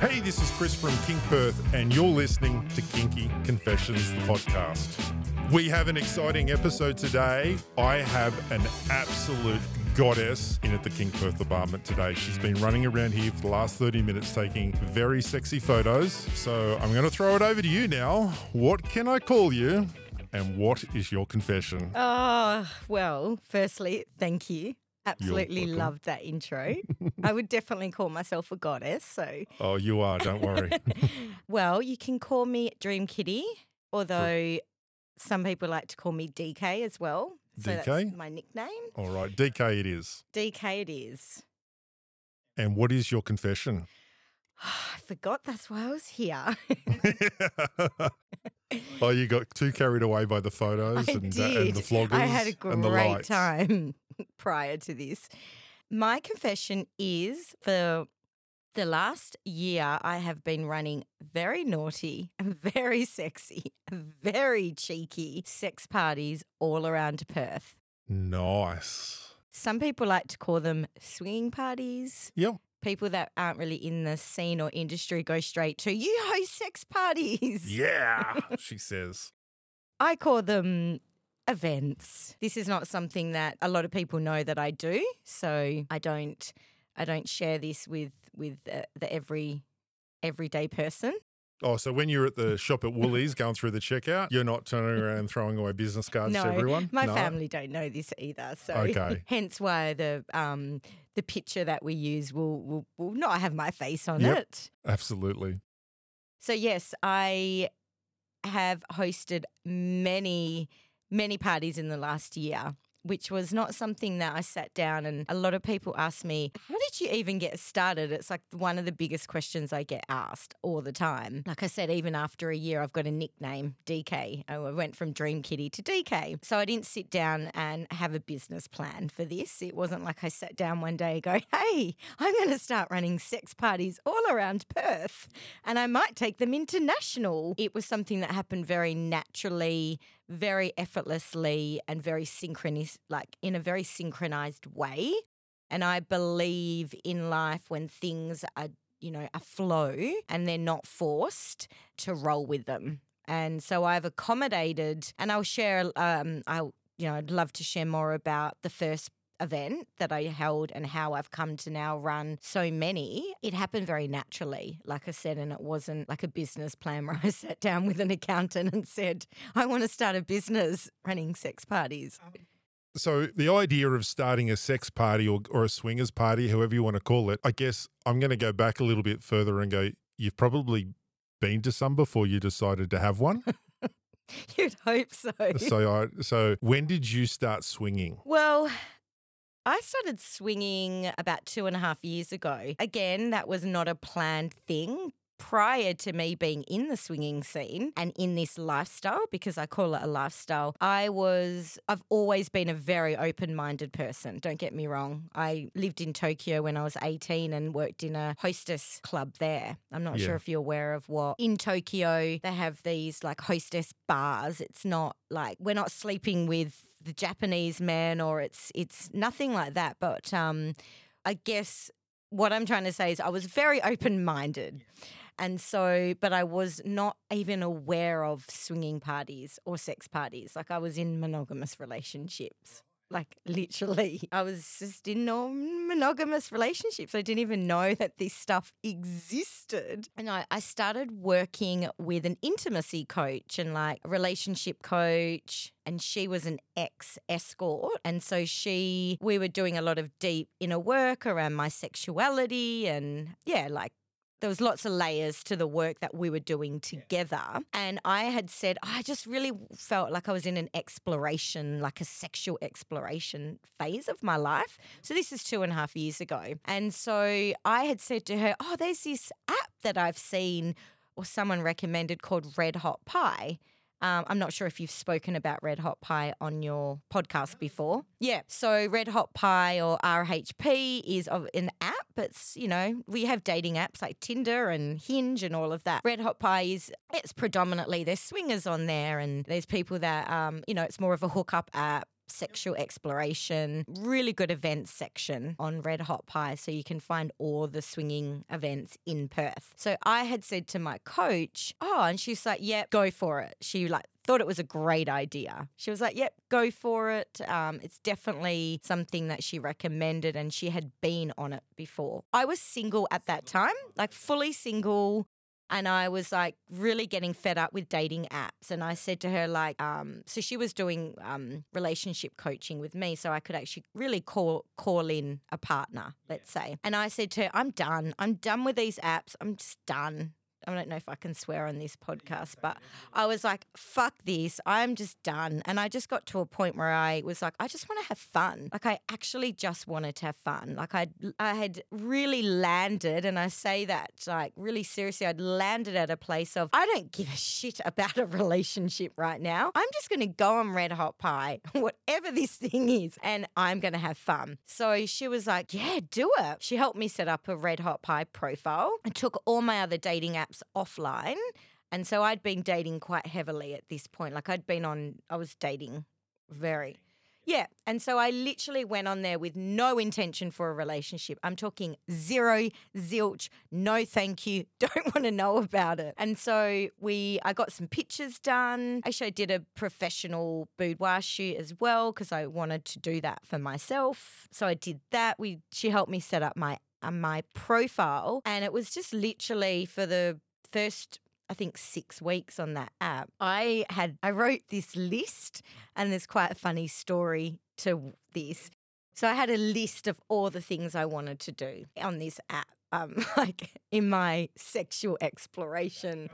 Hey, this is Chris from Kink Perth, and you're listening to Kinky Confessions, the podcast. We have an exciting episode today. I have an absolute goddess in at the Kink Perth apartment today. She's been running around here for the last 30 minutes taking very sexy photos. So I'm going to throw it over to you now. What can I call you? And what is your confession? Oh, well, firstly, thank you. Absolutely loved that intro. I would definitely call myself a goddess. So, Oh, you are, don't worry. well, you can call me Dream Kitty, although some people like to call me DK as well. So DK? that's my nickname. All right, DK it is. DK it is. And what is your confession? I forgot that's why I was here. oh, you got too carried away by the photos and, uh, and the vloggers I had a great time prior to this. My confession is for the last year, I have been running very naughty, very sexy, very cheeky sex parties all around Perth. Nice. Some people like to call them swinging parties. Yep. People that aren't really in the scene or industry go straight to, you host sex parties. Yeah, she says. I call them events. This is not something that a lot of people know that I do, so I don't I don't share this with with uh, the every everyday person. Oh, so when you're at the shop at Woolies going through the checkout, you're not turning around and throwing away business cards no, to everyone? my No? family don't know this either, so Okay. hence why the um the picture that we use will will, will not have my face on Yep. it. Absolutely. So yes, I have hosted many many parties in the last year, which was not something that I sat down and a lot of people ask me, "How did you even get started?" It's like one of the biggest questions I get asked all the time. Like I said, even after a year, I've got a nickname, DK. I went from Dream Kitty to DK. So I didn't sit down and have a business plan for this. It wasn't like I sat down one day and go, "Hey, I'm going to start running sex parties all around Perth." and I might take them international. It was something that happened very naturally, very effortlessly, and very synchronous, like in a very synchronized way. And I believe in life when things are, you know, a flow and they're not forced to roll with them. And so I've accommodated, and I'll share. Um, I'll, you know, I'd love to share more about the first event that I held and how I've come to now run so many, it happened very naturally, like I said, and it wasn't like a business plan where I sat down with an accountant and said, I want to start a business running sex parties. Oh. So the idea of starting a sex party or, or a swingers party, however you want to call it, I guess I'm going to go back a little bit further and go, you've probably been to some before you decided to have one. You'd hope so. so I, so when did you start swinging? Well, I started swinging about two and a half years ago. Again, that was not a planned thing. Prior to me being in the swinging scene and in this lifestyle, because I call it a lifestyle, I was, I've always been a very open minded person. Don't get me wrong. I lived in Tokyo when I was 18 and worked in a hostess club there. I'm not Yeah. sure if you're aware of what. In Tokyo, they have these like hostess bars. It's not like we're not sleeping with the Japanese man or it's it's nothing like that. But um, I guess what I'm trying to say is I was very open minded. And so, but I was not even aware of swinging parties or sex parties. Like I was in monogamous relationships. Like literally, I was just in non monogamous relationships. I didn't even know that this stuff existed. And I, I started working with an intimacy coach and like relationship coach. And she was an ex escort. And so she, we were doing a lot of deep inner work around my sexuality and yeah, like there was lots of layers to the work that we were doing together. And I had said, I just really felt like I was in an exploration, like a sexual exploration phase of my life. So this is two and a half years ago. And so I had said to her, Oh, there's this app that I've seen or someone recommended called Red Hot Pie. Um, I'm not sure if you've spoken about Red Hot Pie on your podcast before. Yeah. So Red Hot Pie or RHP is an app. It's, you know, we have dating apps like Tinder and Hinge and all of that. Red Hot Pie is, it's predominantly, there's swingers on there and there's people that, um, you know, it's more of a hookup app. Sexual exploration, really good events section on Red Hot Pie. So you can find all the swinging events in Perth. So I had said to my coach, oh, and she's like, yeah, go for it. She like thought it was a great idea. She was like, yep, go for it. Um, it's definitely something that she recommended and she had been on it before. I was single at that time, like fully single and I was like really getting fed up with dating apps. And I said to her, like, um, so she was doing um, relationship coaching with me, so I could actually really call call in a partner, let's say. And I said to her, I'm done. I'm done with these apps. I'm just done. I don't know if I can swear on this podcast, but I was like, fuck this. I'm just done. And I just got to a point where I was like, I just want to have fun. Like, I actually just wanted to have fun. Like, I, I had really landed, and I say that like really seriously, I'd landed at a place of, I don't give a shit about a relationship right now. I'm just going to go on Red Hot Pie, whatever this thing is, and I'm going to have fun. So she was like, yeah, do it. She helped me set up a Red Hot Pie profile and took all my other dating apps offline. And so I'd been dating quite heavily at this point. Like I'd been on, I was dating very. Yeah. And so I literally went on there with no intention for a relationship. I'm talking zero, zilch, no thank you, don't want to know about it. And so we, I got some pictures done. Actually, I did a professional boudoir shoot as well because I wanted to do that for myself. So I did that. We, she helped me set up my on my profile. And it was just literally for the first I think six weeks on that app. I had I wrote this list and there's quite a funny story to this. So I had a list of all the things I wanted to do on this app. Um, like in my sexual exploration.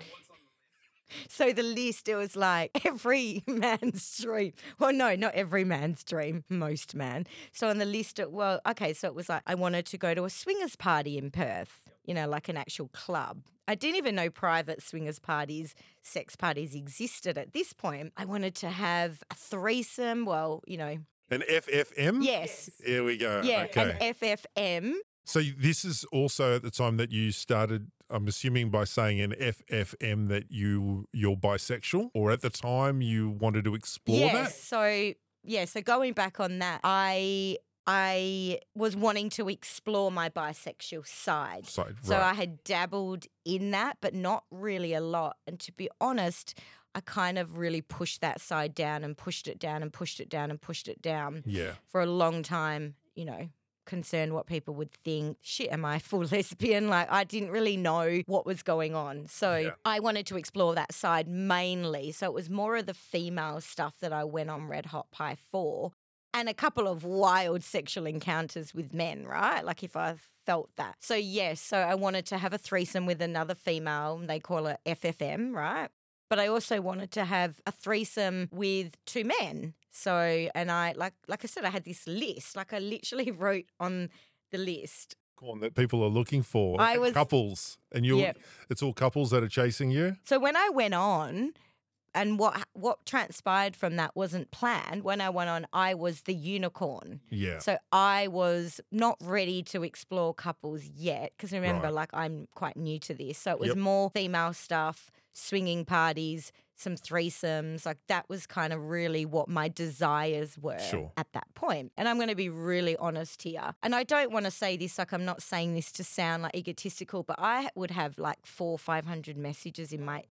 So the list, it was like every man's dream. Well, no, not every man's dream, most man. So on the list, it, well, okay, so it was like I wanted to go to a swingers party in Perth, you know, like an actual club. I didn't even know private swingers parties, sex parties existed at this point. I wanted to have a threesome. Well, you know. An FFM? Yes. Here we go. Yeah, okay. an FFM. So this is also at the time that you started. I'm assuming by saying an FFM that you you're bisexual, or at the time you wanted to explore yes. that. So yeah. So going back on that, I I was wanting to explore my bisexual side. Side, So right. I had dabbled in that, but not really a lot. And to be honest, I kind of really pushed that side down and pushed it down and pushed it down and pushed it down yeah. for a long time, you know, concerned what people would think. Shit, am I full lesbian? Like, I didn't really know what was going on. So Yeah. I wanted to explore that side mainly. So it was more of the female stuff that I went on Red Hot Pie for. And a couple of wild sexual encounters with men, right? Like if I felt that. So, yes, so I wanted to have a threesome with another female. They call it FFM, right? But I also wanted to have a threesome with two men. So, and I like like I said, I had this list. Like I literally wrote on the list. Corn that people are looking for. I was- couples, and you. Yep. It's all couples that are chasing you. So when I went on, and what what transpired from that wasn't planned. When I went on, I was the unicorn. Yeah. So I was not ready to explore couples yet because remember, Right. like I'm quite new to this. So it was Yep. more female stuff, swinging parties, some threesomes. Like that was kind of really what my desires were Sure. at that point. And I'm going to be really honest here. And I don't want to say this like I'm not saying this to sound like egotistical, but I would have like four, five hundred messages in my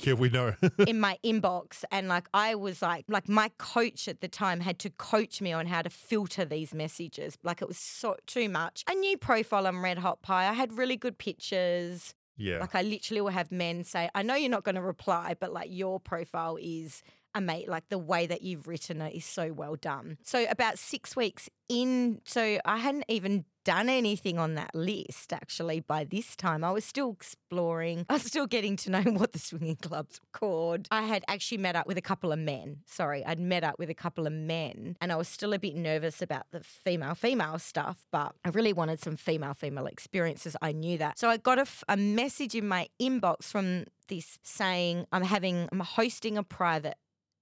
yeah, we know. in my inbox and like I was like like my coach at the time had to coach me on how to filter these messages like it was so too much a new profile on red hot pie I had really good pictures yeah. like I literally will have men say I know you're not going to reply but like your profile is mate like the way that you've written it is so well done so about 6 weeks in so I hadn't even done anything on that list actually by this time. I was still exploring. I was still getting to know what the swinging clubs were called. I had actually met up with a couple of men. Sorry, I'd met up with a couple of men and I was still a bit nervous about the female female stuff, but I really wanted some female female experiences. I knew that. So I got a, f- a message in my inbox from this saying I'm having I'm hosting a private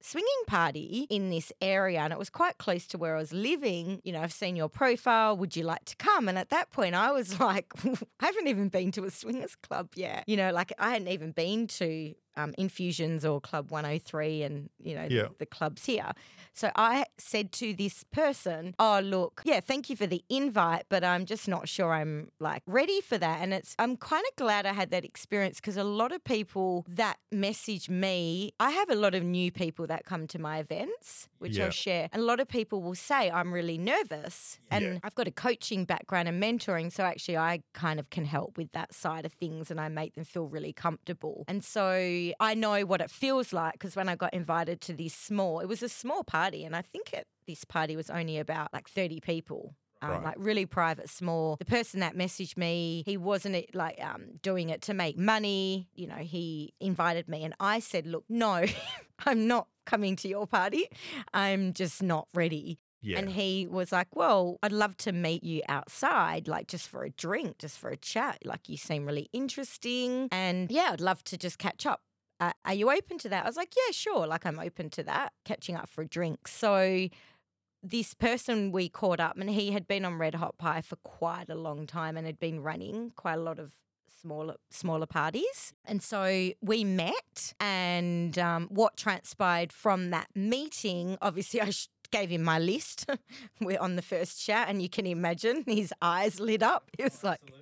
swinging party in this area and it was quite close to where I was living. You know, I've seen your profile. Would you like to come? And at that point, I was like, I haven't even been to a swingers club yet. You know, like I hadn't even been to um, infusions or Club 103 and, you know, Yeah. the, the clubs here. So I said to this person, Oh, look, yeah, thank you for the invite, but I'm just not sure I'm like ready for that. And it's, I'm kind of glad I had that experience because a lot of people that message me, I have a lot of new people that come to my events, which Yeah. I'll share. And a lot of people will say, I'm really nervous. And Yeah. I've got a coaching background and mentoring. So actually, I kind of can help with that side of things and I make them feel really comfortable. And so I know what it feels like because when I got invited to this small, it was a small party. And I think it, this party was only about like 30 people. Um, Right. Like really private, small. The person that messaged me, he wasn't like um, doing it to make money. You know, he invited me, and I said, "Look, no, I'm not coming to your party. I'm just not ready." Yeah. And he was like, Well, I'd love to meet you outside, like just for a drink, just for a chat. Like, you seem really interesting. And yeah, I'd love to just catch up. Uh, are you open to that? I was like, Yeah, sure. Like, I'm open to that, catching up for a drink. So, this person we caught up, and he had been on Red Hot Pie for quite a long time and had been running quite a lot of smaller smaller parties and so we met and um, what transpired from that meeting obviously i sh- gave him my list we're on the first chat and you can imagine his eyes lit up he was like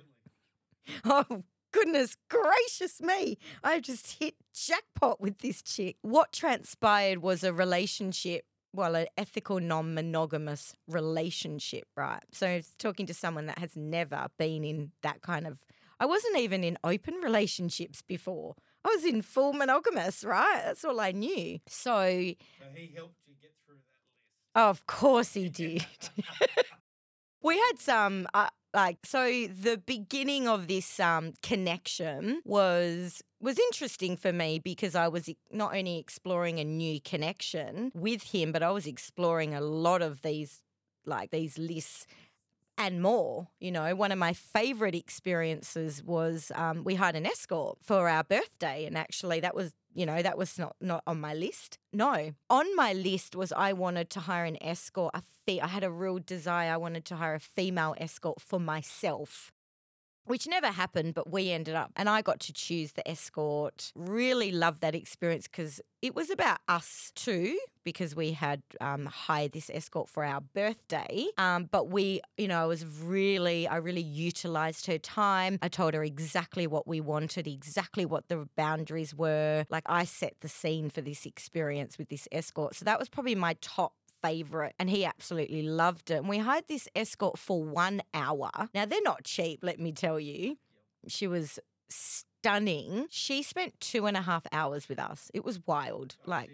oh goodness gracious me I've just hit jackpot with this chick what transpired was a relationship well, an ethical, non monogamous relationship, right? So, talking to someone that has never been in that kind of. I wasn't even in open relationships before. I was in full monogamous, right? That's all I knew. So, he helped you get through that list. of course he did. we had some uh, like so the beginning of this um connection was was interesting for me because I was not only exploring a new connection with him but I was exploring a lot of these like these lists and more. You know, one of my favorite experiences was um, we hired an escort for our birthday, and actually that was. You know, that was not not on my list. No, on my list was I wanted to hire an escort. A fee. I had a real desire. I wanted to hire a female escort for myself which never happened, but we ended up, and I got to choose the escort. Really loved that experience because it was about us too, because we had um, hired this escort for our birthday. Um, but we, you know, I was really, I really utilized her time. I told her exactly what we wanted, exactly what the boundaries were. Like I set the scene for this experience with this escort. So that was probably my top favorite and he absolutely loved it. And we hired this escort for one hour. Now, they're not cheap, let me tell you. She was stunning. She spent two and a half hours with us. It was wild. Like,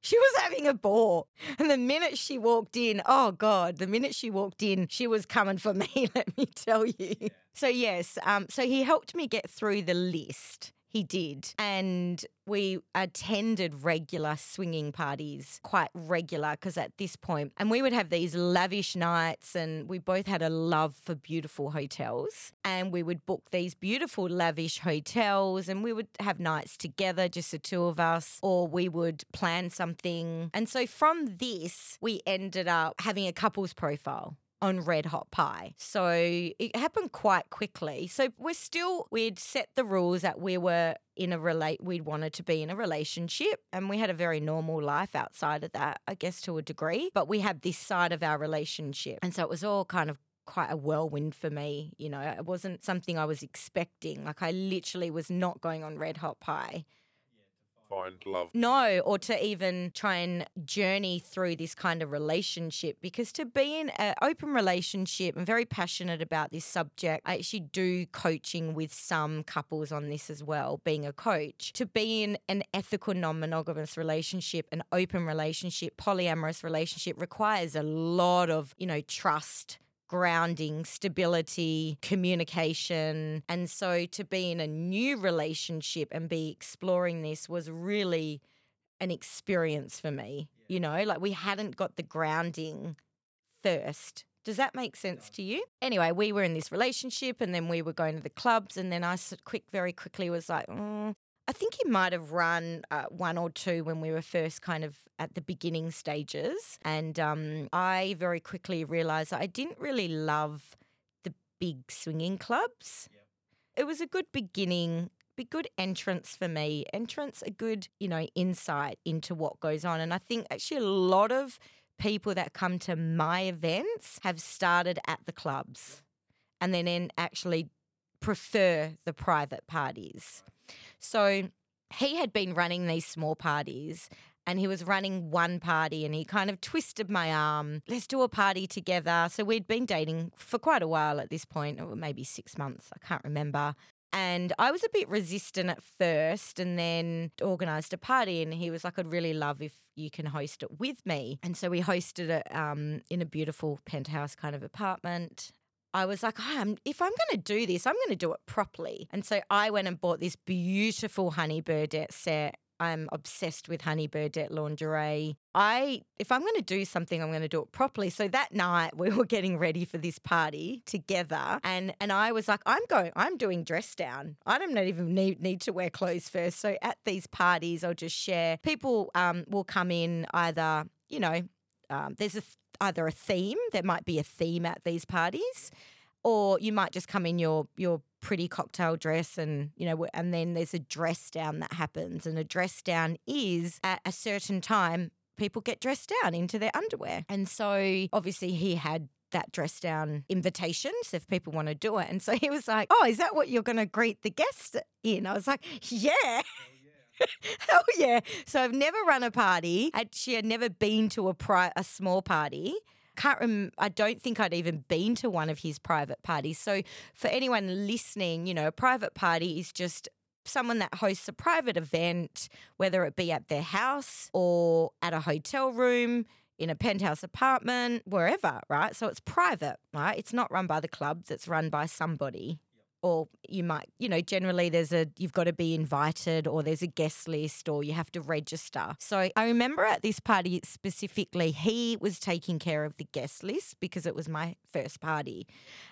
she was having a ball. And the minute she walked in, oh God, the minute she walked in, she was coming for me, let me tell you. So, yes, um, so he helped me get through the list. He did. And we attended regular swinging parties, quite regular, because at this point, and we would have these lavish nights, and we both had a love for beautiful hotels. And we would book these beautiful, lavish hotels, and we would have nights together, just the two of us, or we would plan something. And so from this, we ended up having a couples profile on Red Hot Pie. So it happened quite quickly. So we're still, we'd set the rules that we were in a relate, we'd wanted to be in a relationship and we had a very normal life outside of that, I guess to a degree. But we had this side of our relationship. And so it was all kind of quite a whirlwind for me. You know, it wasn't something I was expecting. Like I literally was not going on Red Hot Pie. Find love. No, or to even try and journey through this kind of relationship because to be in an open relationship, I'm very passionate about this subject. I actually do coaching with some couples on this as well, being a coach. To be in an ethical, non monogamous relationship, an open relationship, polyamorous relationship requires a lot of, you know, trust grounding, stability, communication. And so to be in a new relationship and be exploring this was really an experience for me. You know, like we hadn't got the grounding first. Does that make sense to you? Anyway, we were in this relationship and then we were going to the clubs. And then I quick, very quickly was like, mm, I think he might have run uh, one or two when we were first kind of at the beginning stages. And um, I very quickly realized I didn't really love the big swinging clubs. It was a good beginning be good entrance for me. Entrance, a good, you know, insight into what goes on. And I think actually a lot of people that come to my events have started at the clubs and then in actually prefer the private parties. So he had been running these small parties and he was running one party and he kind of twisted my arm. Let's do a party together. So we'd been dating for quite a while at this point, or maybe six months, I can't remember. And I was a bit resistant at first and then organized a party. And he was like, I'd really love if you can host it with me. And so we hosted it um, in a beautiful penthouse kind of apartment. I was like, oh, I'm, if I'm going to do this, I'm going to do it properly. And so I went and bought this beautiful Honey Birdette set. I'm obsessed with Honey Birdette lingerie. I, if I'm going to do something, I'm going to do it properly. So that night we were getting ready for this party together, and and I was like, I'm going, I'm doing dress down. I don't even need need to wear clothes first. So at these parties, I'll just share. People um, will come in either, you know, um, there's a either a theme. There might be a theme at these parties, or you might just come in your your pretty cocktail dress and you know and then there's a dress down that happens and a dress down is at a certain time people get dressed down into their underwear. And so obviously he had that dress down invitations if people want to do it. And so he was like oh is that what you're going to greet the guests in? I was like yeah Hell yeah. So I've never run a party. Actually, I'd never been to a pri- a small party. Can't rem- I don't think I'd even been to one of his private parties. So for anyone listening, you know, a private party is just someone that hosts a private event, whether it be at their house or at a hotel room, in a penthouse apartment, wherever, right? So it's private, right? It's not run by the club, it's run by somebody or you might, you know, generally there's a, you've got to be invited or there's a guest list or you have to register. So I remember at this party specifically, he was taking care of the guest list because it was my first party.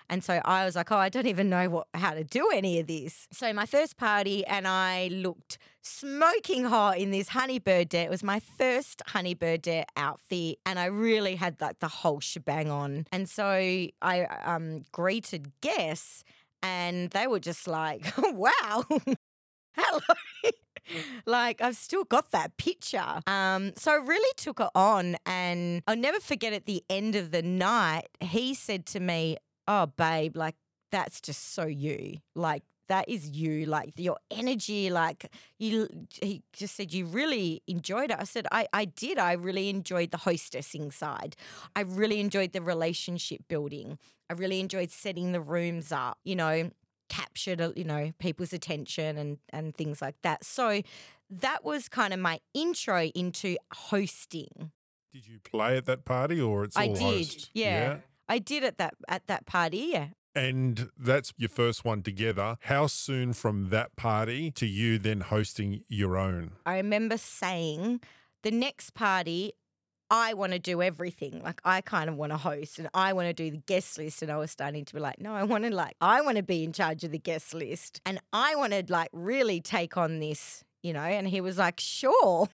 And so I was like, oh, I don't even know what, how to do any of this. So my first party and I looked smoking hot in this honey birdette. It was my first honey birdette outfit and I really had like the whole shebang on. And so I um, greeted guests and they were just like, wow, hello. like I've still got that picture. Um, so I really took it on, and I'll never forget at the end of the night, he said to me, "Oh, babe, like that's just so you. Like that is you. Like your energy like you he just said you really enjoyed it. I said i i did. I really enjoyed the hostessing side. I really enjoyed the relationship building i really enjoyed setting the rooms up you know captured uh, you know people's attention and and things like that so that was kind of my intro into hosting did you play at that party or it's all i did host? yeah. yeah I did at that at that party, yeah. And that's your first one together. How soon from that party to you then hosting your own? I remember saying the next party, I want to do everything. Like I kind of want to host and I want to do the guest list. And I was starting to be like, no, I want to like, I want to be in charge of the guest list. And I want to like really take on this, you know? And he was like, sure,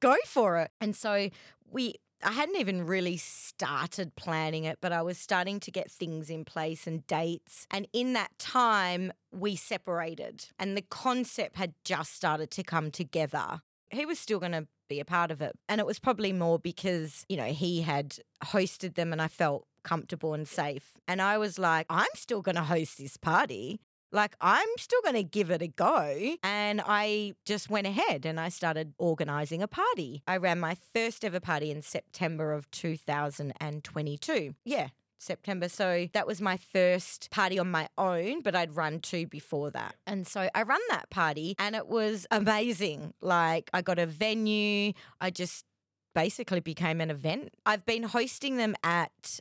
go for it. And so we I hadn't even really started planning it, but I was starting to get things in place and dates. And in that time, we separated, and the concept had just started to come together. He was still going to be a part of it. And it was probably more because, you know, he had hosted them and I felt comfortable and safe. And I was like, I'm still going to host this party. Like, I'm still going to give it a go. And I just went ahead and I started organizing a party. I ran my first ever party in September of 2022. Yeah, September. So that was my first party on my own, but I'd run two before that. And so I ran that party and it was amazing. Like I got a venue, I just basically became an event. I've been hosting them at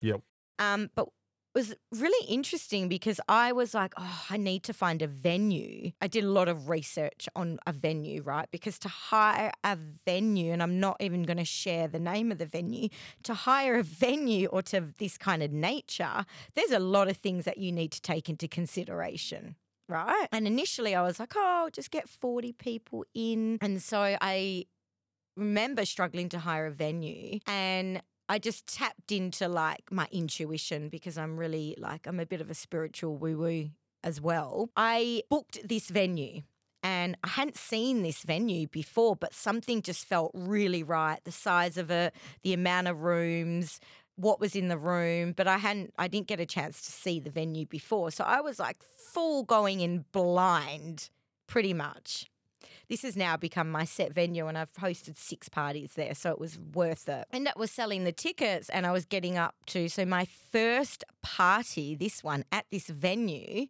Yep. Um, but was really interesting because I was like, oh, I need to find a venue. I did a lot of research on a venue, right? Because to hire a venue, and I'm not even going to share the name of the venue, to hire a venue or to this kind of nature, there's a lot of things that you need to take into consideration. Right. And initially I was like, oh, just get 40 people in. And so I remember struggling to hire a venue and I just tapped into like my intuition because I'm really like I'm a bit of a spiritual woo woo as well. I booked this venue and I hadn't seen this venue before, but something just felt really right. The size of it, the amount of rooms, what was in the room, but I hadn't I didn't get a chance to see the venue before. So I was like full going in blind pretty much. This has now become my set venue and I've hosted six parties there, so it was worth it. And that was selling the tickets and I was getting up to so my first party, this one at this venue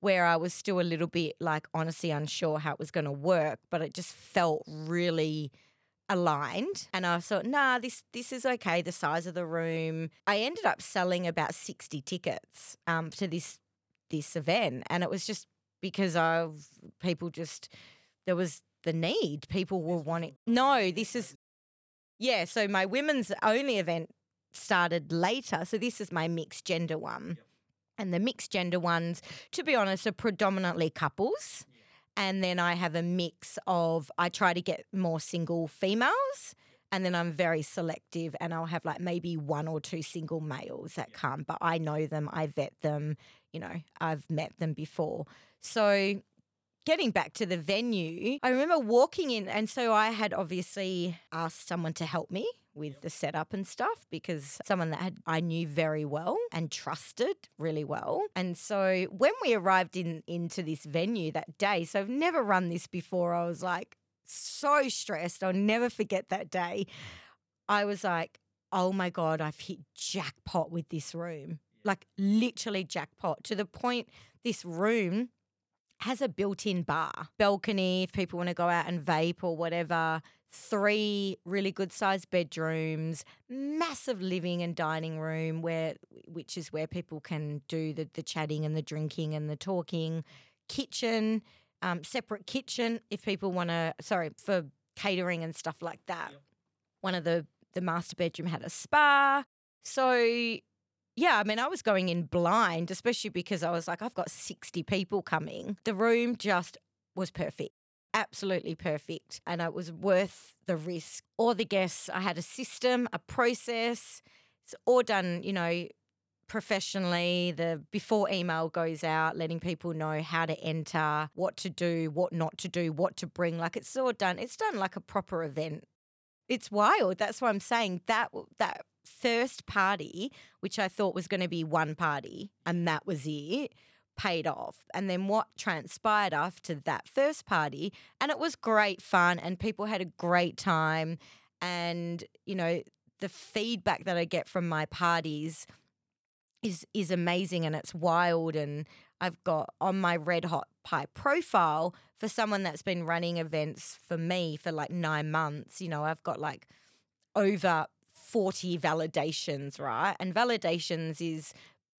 where I was still a little bit like honestly unsure how it was going to work, but it just felt really aligned and I thought nah this this is okay the size of the room I ended up selling about 60 tickets um, to this this event and it was just because of people just there was the need. People were wanting no this is yeah so my women's only event started later so this is my mixed gender one. And the mixed gender ones to be honest are predominantly couples. And then I have a mix of I try to get more single females and then I'm very selective and I'll have like maybe one or two single males that come but I know them I vet them you know I've met them before. So getting back to the venue I remember walking in and so I had obviously asked someone to help me with the setup and stuff because someone that had I knew very well and trusted really well. And so when we arrived in into this venue that day, so I've never run this before, I was like so stressed. I'll never forget that day. I was like, oh my God, I've hit jackpot with this room. Like literally jackpot to the point this room has a built in bar, balcony if people want to go out and vape or whatever three really good sized bedrooms, massive living and dining room where which is where people can do the, the chatting and the drinking and the talking, kitchen, um, separate kitchen if people want to sorry, for catering and stuff like that. Yep. One of the the master bedroom had a spa. So yeah, I mean, I was going in blind, especially because I was like, I've got 60 people coming. The room just was perfect absolutely perfect and it was worth the risk or the guests. I had a system, a process. It's all done, you know, professionally. The before email goes out, letting people know how to enter, what to do, what not to do, what to bring. Like it's all done. It's done like a proper event. It's wild. That's what I'm saying. That that first party, which I thought was going to be one party, and that was it paid off. And then what transpired after that first party, and it was great fun, and people had a great time. And, you know, the feedback that I get from my parties is is amazing and it's wild and I've got on my red hot pie profile for someone that's been running events for me for like 9 months you know I've got like over 40 validations right and validations is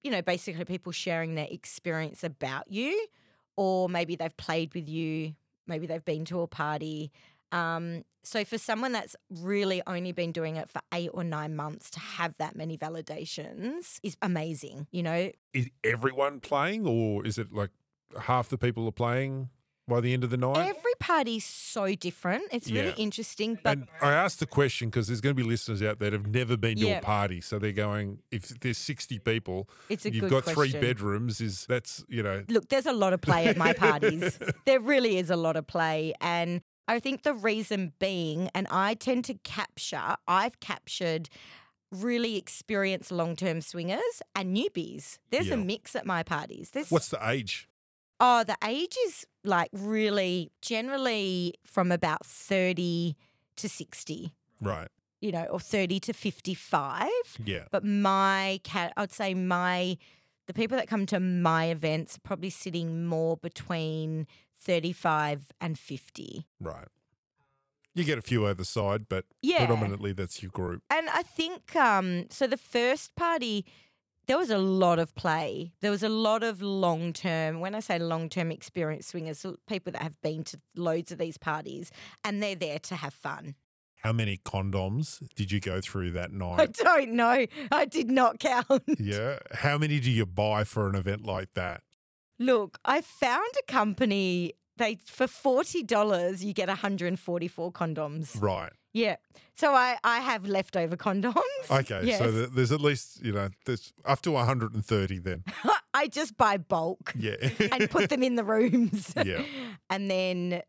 you know, basically people sharing their experience about you, or maybe they've played with you, maybe they've been to a party. Um, so for someone that's really only been doing it for eight or nine months to have that many validations is amazing, you know. Is everyone playing, or is it like half the people are playing? By the end of the night? Every party's so different. It's really interesting. But and I asked the question because there's going to be listeners out there that have never been to a party, so they're going. If there's 60 people, it's a you've got three bedrooms. Is that's you know? Look, there's a lot of play at my parties. there really is a lot of play, and I think the reason being, and I tend to capture. I've captured really experienced long term swingers and newbies. There's yeah. a mix at my parties. There's What's the age? Oh, the age is like really generally from about 30 to 60. Right. You know, or 30 to 55. Yeah. But my cat, I'd say my, the people that come to my events are probably sitting more between 35 and 50. Right. You get a few either side, but yeah. predominantly that's your group. And I think um, so. The first party, there was a lot of play. There was a lot of long term, when I say long term experience swingers, people that have been to loads of these parties and they're there to have fun. How many condoms did you go through that night? I don't know. I did not count. Yeah. How many do you buy for an event like that? Look, I found a company they for forty dollars you get 144 condoms. Right. Yeah. So I, I have leftover condoms. Okay. Yes. So there's at least, you know, there's up to 130 then. I I just buy bulk Yeah. and put them in the rooms. Yeah. and then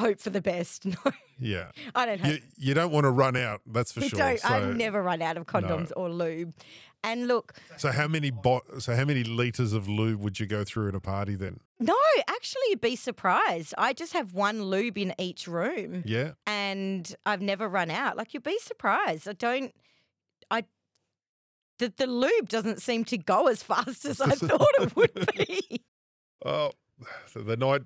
hope for the best. No, yeah. I don't have You, you don't want to run out, that's for We sure. so, I never run out of condoms or lube. And look, so how many bo- so how many liters of lube would you go through at a party then? no, actually, you'd be surprised. I just have one lube in each room, Yeah. and I've never run out. Like you'd be surprised. I don't. I. The, the lube doesn't seem to go as fast as I thought it would be. Oh, the night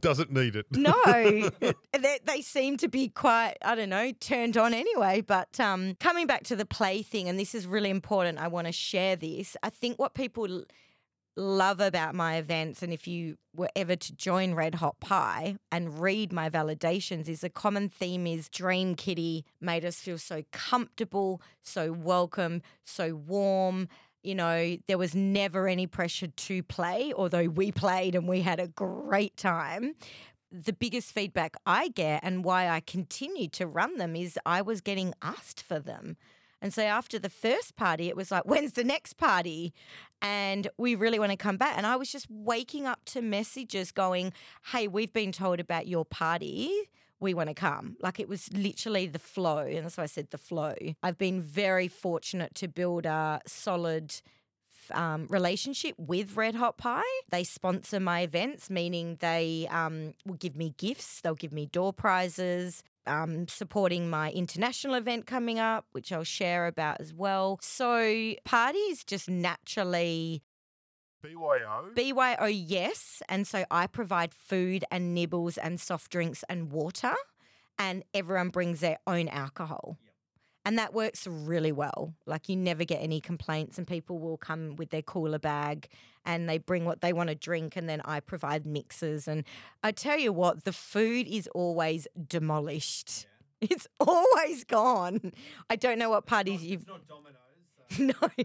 doesn't need it. No, they, they seem to be quite, I don't know, turned on anyway. But um, coming back to the play thing, and this is really important, I want to share this. I think what people love about my events, and if you were ever to join Red Hot Pie and read my validations, is a common theme is Dream Kitty made us feel so comfortable, so welcome, so warm. You know, there was never any pressure to play, although we played and we had a great time. The biggest feedback I get and why I continue to run them is I was getting asked for them. And so after the first party, it was like, when's the next party? And we really want to come back. And I was just waking up to messages going, hey, we've been told about your party. We want to come. Like it was literally the flow. And that's why I said the flow. I've been very fortunate to build a solid um, relationship with Red Hot Pie. They sponsor my events, meaning they um, will give me gifts, they'll give me door prizes. Um, supporting my international event coming up, which I'll share about as well. So, parties just naturally BYO. BYO, yes. And so I provide food and nibbles and soft drinks and water, and everyone brings their own alcohol. And that works really well. Like you never get any complaints, and people will come with their cooler bag and they bring what they want to drink, and then I provide mixes. And I tell you what, the food is always demolished. It's always gone. I don't know what parties you've It's not Domino's. So. no.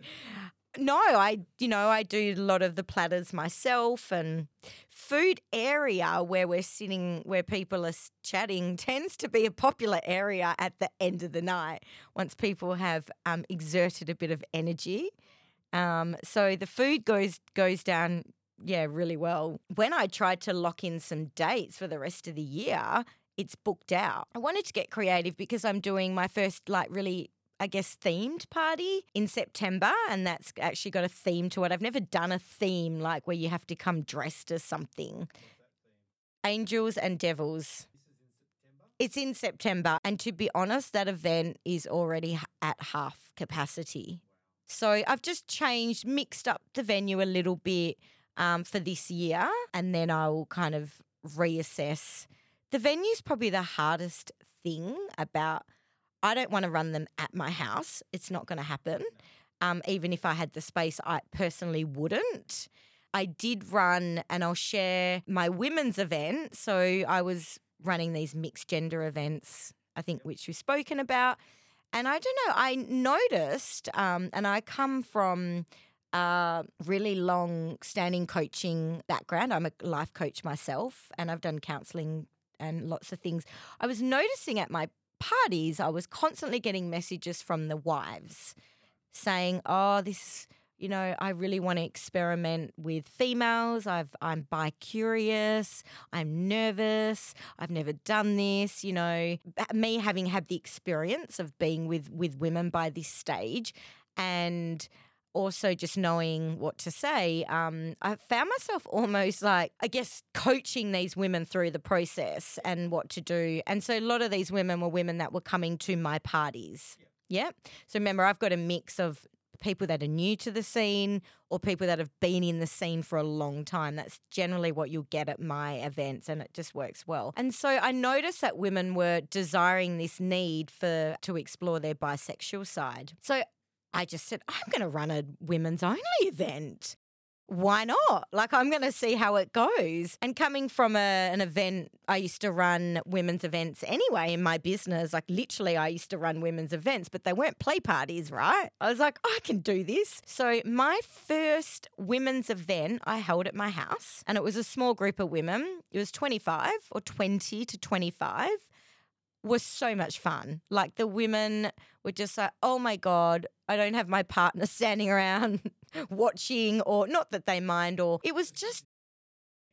No, I you know, I do a lot of the platters myself and food area where we're sitting where people are chatting tends to be a popular area at the end of the night once people have um, exerted a bit of energy. Um, so the food goes goes down yeah, really well. When I tried to lock in some dates for the rest of the year, it's booked out. I wanted to get creative because I'm doing my first like really I guess, themed party in September, and that's actually got a theme to it. I've never done a theme like where you have to come dressed as something. Angels and Devils. It's in September, and to be honest, that event is already at half capacity. So I've just changed, mixed up the venue a little bit um, for this year, and then I'll kind of reassess. The venue's probably the hardest thing about. I don't want to run them at my house. It's not going to happen. Um, even if I had the space, I personally wouldn't. I did run, and I'll share my women's event. So I was running these mixed gender events, I think, which we've spoken about. And I don't know, I noticed, um, and I come from a really long standing coaching background. I'm a life coach myself, and I've done counseling and lots of things. I was noticing at my parties, I was constantly getting messages from the wives saying, "Oh, this, you know, I really want to experiment with females. I've I'm bi curious. I'm nervous. I've never done this. You know, me having had the experience of being with with women by this stage, and." Also, just knowing what to say, um, I found myself almost like, I guess, coaching these women through the process and what to do. And so, a lot of these women were women that were coming to my parties. Yeah. So remember, I've got a mix of people that are new to the scene or people that have been in the scene for a long time. That's generally what you'll get at my events and it just works well. And so I noticed that women were desiring this need for to explore their bisexual side. So I just said, I'm going to run a women's only event. Why not? Like, I'm going to see how it goes. And coming from a, an event, I used to run women's events anyway in my business. Like, literally, I used to run women's events, but they weren't play parties, right? I was like, I can do this. So, my first women's event I held at my house, and it was a small group of women. It was 25 or 20 to 25 was so much fun. Like the women were just like, oh my God, I don't have my partner standing around watching, or not that they mind, or it was just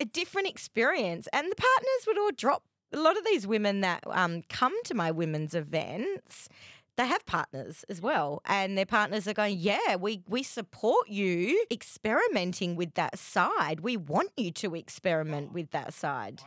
a different experience. And the partners would all drop. A lot of these women that um, come to my women's events, they have partners as well and their partners are going yeah we we support you experimenting with that side we want you to experiment with that side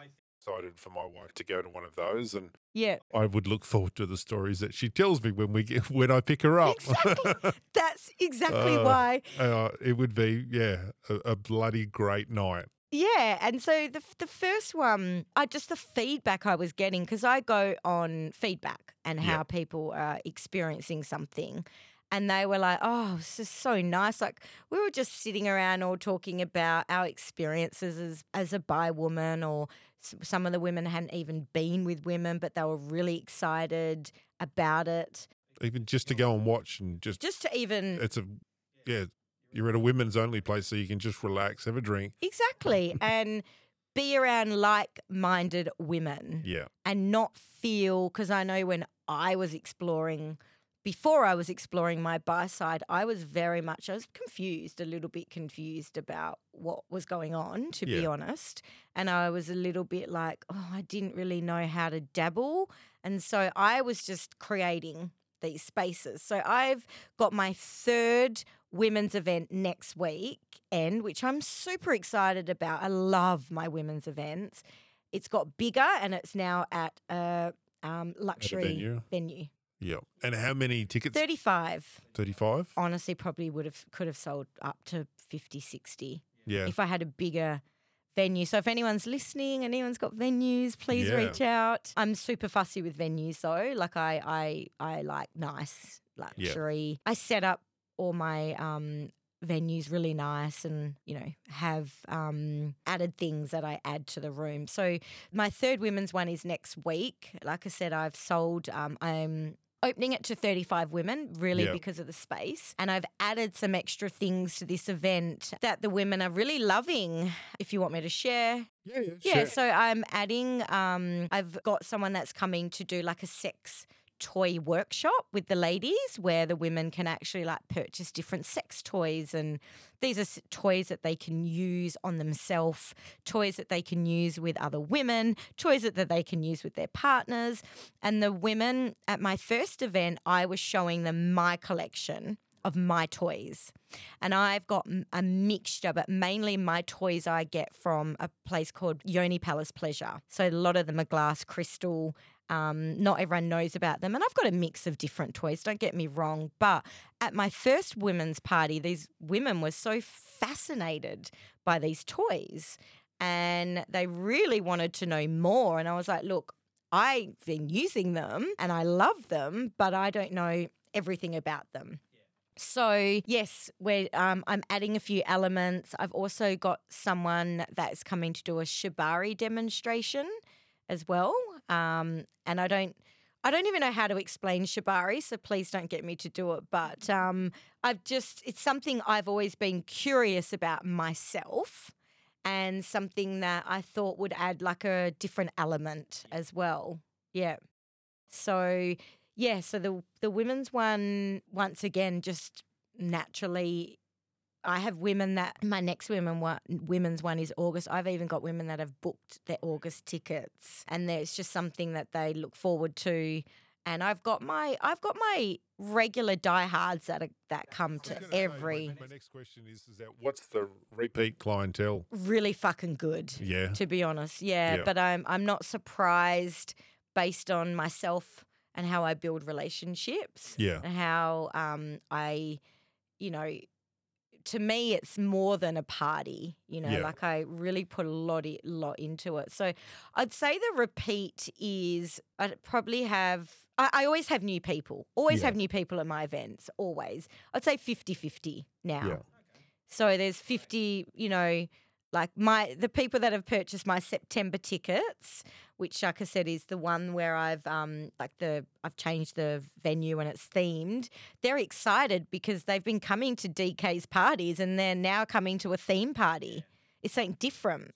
Excited for my wife to go to one of those, and yeah I would look forward to the stories that she tells me when we get when I pick her up. Exactly. that's exactly Uh, why uh, it would be yeah a, a bloody great night. Yeah, and so the the first one, I just the feedback I was getting because I go on feedback and Yeah. how people are experiencing something, and they were like, "Oh, this is so nice." Like we were just sitting around all talking about our experiences as as a bi woman, or some of the women hadn't even been with women, but they were really excited about it. Even just to go and watch and just Just to even it's a yeah you're at a women's only place so you can just relax have a drink exactly and be around like-minded women. yeah and not feel because I know when I was exploring before I was exploring my bi side, I was very much I was confused, a little bit confused about what was going on, to be honest. And I was a little bit like, oh, I didn't really know how to dabble. And so I was just creating these spaces. So I've got my third women's event next week end, which I'm super excited about. I love my women's events. It's got bigger and it's now at a um, luxury venue. venue. Yeah and how many tickets 35 35 honestly probably would have could have sold up to 50 60 yeah if I had a bigger venue. So if anyone's listening, anyone's got venues, please Yeah. reach out. I'm super fussy with venues though. Like I I I like nice luxury. I set up all my um venues really nice and you know have um added things that I add to the room. So my third women's one is next week. Like I said I've sold um I'm opening it to 35 women really Yeah. because of the space and i've added some extra things to this event that the women are really loving if you want me to share yeah yeah, yeah sure. so i'm adding um i've got someone that's coming to do like a sex toy workshop with the ladies where the women can actually like purchase different sex toys and these are toys that they can use on themselves toys that they can use with other women toys that, that they can use with their partners and the women at my first event i was showing them my collection of my toys. And I've got a mixture, but mainly my toys I get from a place called Yoni Palace Pleasure. So a lot of them are glass crystal. Um, not everyone knows about them. And I've got a mix of different toys, don't get me wrong. But at my first women's party, these women were so fascinated by these toys and they really wanted to know more. And I was like, look, I've been using them and I love them, but I don't know everything about them. So yes, we're, um, I'm adding a few elements. I've also got someone that's coming to do a shibari demonstration as well, um, and I don't. I don't even know how to explain shibari, so please don't get me to do it. But um, I've just, it's something I've always been curious about myself and something that I thought would add like a different element as well. Yeah. So yeah, so the the women's one once again just naturally I have women that my next women one women's one is August. I've even got women that have booked their August tickets and there's just something that they look forward to. And I've got my I've got my regular diehards that are, that come to say, my- every my, next question is is that what's the repeat clientele really fucking good. yeah to be honest. Yeah, Yeah. but I'm I'm not surprised based on myself and how I build relationships yeah and how um I you know to me it's more than a party, you know, Yeah. like I really put a lot i- lot into it. So I'd say the repeat is I'd probably have I, I always have new people. Always Yeah. have new people at my events, always. I'd say 50-50 now. Yeah. So there's 50, you know, like my the people that have purchased my September tickets, which like I said is the one where I've um like the I've changed the venue and it's themed. They're excited because they've been coming to DK's parties and they're now coming to a theme party. It's something different.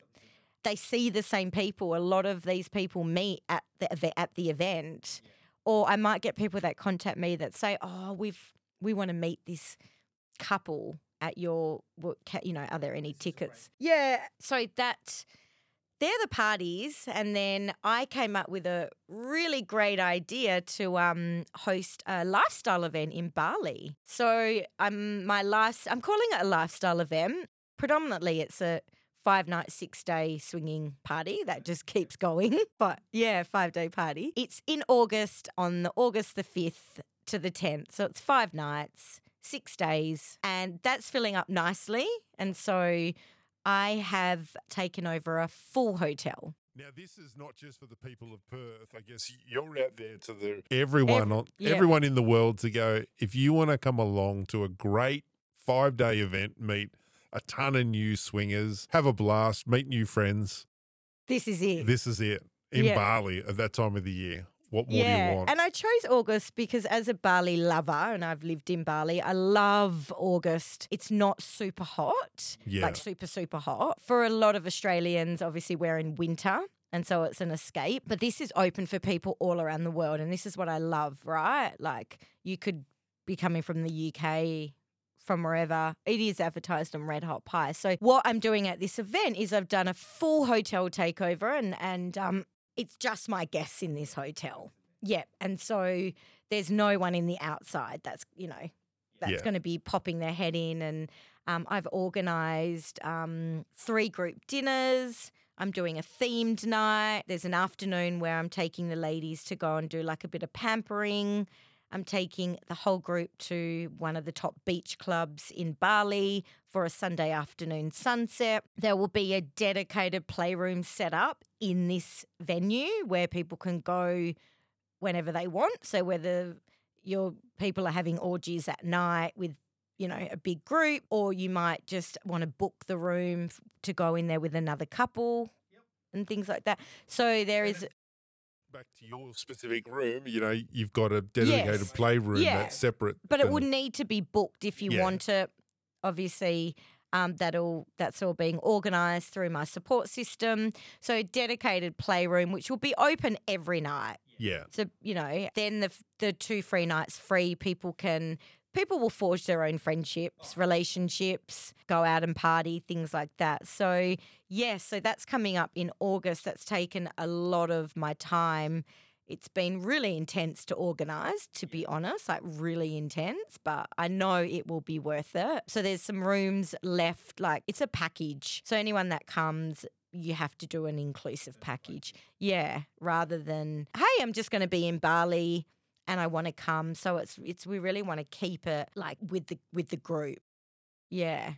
They see the same people. A lot of these people meet at the at the event, or I might get people that contact me that say, "Oh, we've we want to meet this couple at your, you know, are there any tickets? Yeah. So that they're the parties, and then I came up with a really great idea to um, host a lifestyle event in Bali. So I'm my life, I'm calling it a lifestyle event. Predominantly, it's a five night, six day swinging party that just keeps going. But yeah, five day party. It's in August on the August the 5th to the 10th. So it's five nights, six days, and that's filling up nicely. And so I have taken over a full hotel. Now, this is not just for the people of Perth. I guess you're out there to the everyone, on, yeah. everyone in the world to go. If you want to come along to a great five day event, meet a ton of new swingers, have a blast, meet new friends. This is it. This is it in Yeah. Bali at that time of the year. What more do yeah, you want? and I chose August because as a Bali lover, and I've lived in Bali, I love August. It's not super hot, Yeah. like super, super hot. For a lot of Australians, obviously, we're in winter. And so it's an escape. But this is open for people all around the world. And this is what I love, right? Like you could be coming from the UK, from wherever. It is advertised on Red Hot Pie. So what I'm doing at this event is I've done a full hotel takeover and and um it's just my guests in this hotel. Yep. And so there's no one in the outside that's, you know, that's Yeah. going to be popping their head in. And um, I've organized um, three group dinners. I'm doing a themed night. There's an afternoon where I'm taking the ladies to go and do like a bit of pampering. I'm taking the whole group to one of the top beach clubs in Bali for a Sunday afternoon sunset. There will be a dedicated playroom set up in this venue where people can go whenever they want. So whether your people are having orgies at night with you know a big group or you might just want to book the room to go in there with another couple and things like that. So there is Back to your specific room, you know, you've got a dedicated Yes. playroom Yeah. that's separate. but it would need to be booked if you Yeah. want it. Obviously, um, that all that's all being organised through my support system. So dedicated playroom, which will be open every night. Yeah. So you know, then the the two free nights free. People can people will forge their own friendships, relationships, go out and party, things like that. So yes, so that's coming up in August. That's taken a lot of my time. It's been really intense to organise, to be honest, like really intense, but I know it will be worth it. So there's some rooms left, like it's a package. So anyone that comes, you have to do an inclusive package. Yeah, rather than, hey, I'm just going to be in Bali and I want to come. So it's it's we really want to keep it like with the with the group. Yeah.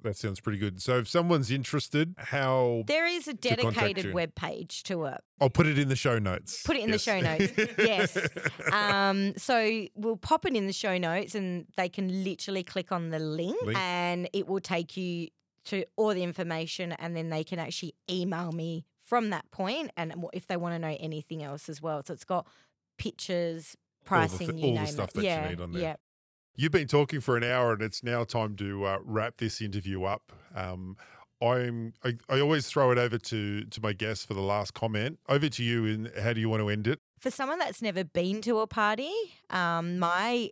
That sounds pretty good. So if someone's interested, how There is a dedicated web page to it. I'll put it in the show notes. Put it in the show notes. Yes. Um, so we'll pop it in the show notes and they can literally click on the link, Link. and it will take you to all the information and then they can actually email me from that point and if they want to know anything else as well. So it's got pictures, All the pricing, th- you all the stuff it. that you need on there. Yeah. You've been talking for an hour, and it's now time to uh, wrap this interview up. Um, I'm. I, I always throw it over to to my guests for the last comment. Over to you. And how do you want to end it? for someone that's never been to a party, um, my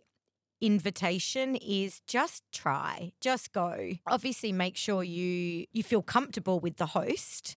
invitation is just try, just go. Obviously, make sure you you feel comfortable with the host.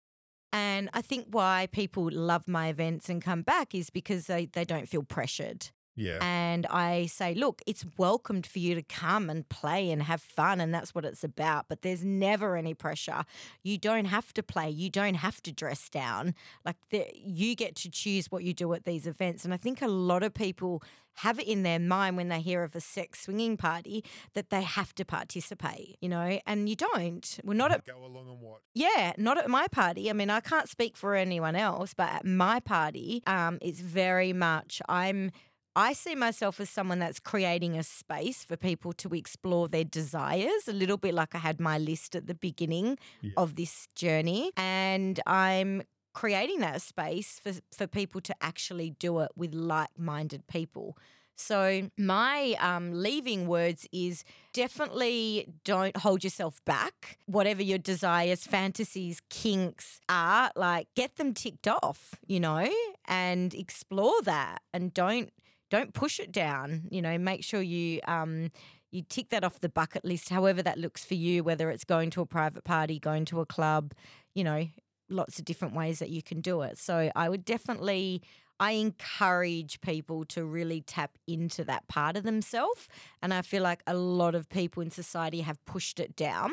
And I think why people love my events and come back is because they, they don't feel pressured. Yeah. And I say, look, it's welcomed for you to come and play and have fun, and that's what it's about. But there's never any pressure. You don't have to play. You don't have to dress down. Like the, you get to choose what you do at these events. And I think a lot of people have it in their mind when they hear of a sex swinging party that they have to participate, you know, and you don't. We're not at Go along and watch. yeah, not at my party. I mean, I can't speak for anyone else, but at my party, um, it's very much I'm. I see myself as someone that's creating a space for people to explore their desires, a little bit like I had my list at the beginning Yeah. of this journey. And I'm creating that space for, for people to actually do it with like minded people. So, my um, leaving words is definitely don't hold yourself back. Whatever your desires, fantasies, kinks are, like get them ticked off, you know, and explore that and don't don't push it down you know make sure you um you tick that off the bucket list, however that looks for you, whether it's going to a private party, going to a club, you know, lots of different ways that you can do it. So I would definitely I encourage people to really tap into that part of themselves. And I feel like a lot of people in society have pushed it down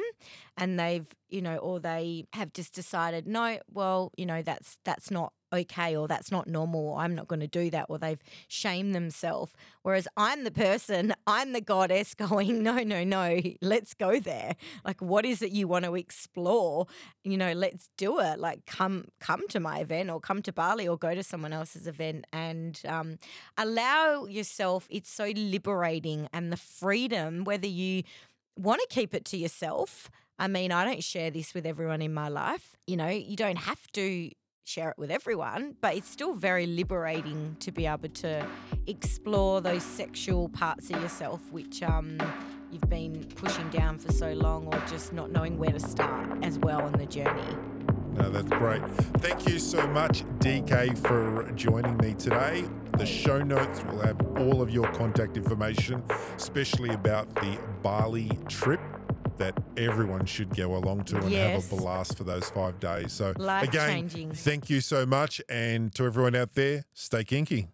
and they've, you know, or they have just decided, no, well, you know, that's that's not okay or that's not normal or I'm not going to do that or they've shamed themselves. Whereas I'm the person, I'm the goddess going, no, no, no, let's go there. Like what is it you want to explore? You know, let's do it. Like come come to my event or come to Bali or go to someone else's event and um, allow yourself, it's so liberating and the freedom, whether you want to keep it to yourself. I mean, I don't share this with everyone in my life. You know, you don't have to share it with everyone, but it's still very liberating to be able to explore those sexual parts of yourself which um, you've been pushing down for so long or just not knowing where to start as well on the journey. No, that's great. Thank you so much, DK, for joining me today. The show notes will have all of your contact information, especially about the Bali trip that everyone should go along to and Yes. have a blast for those five days. So, Life again, changing. thank you so much. And to everyone out there, stay kinky.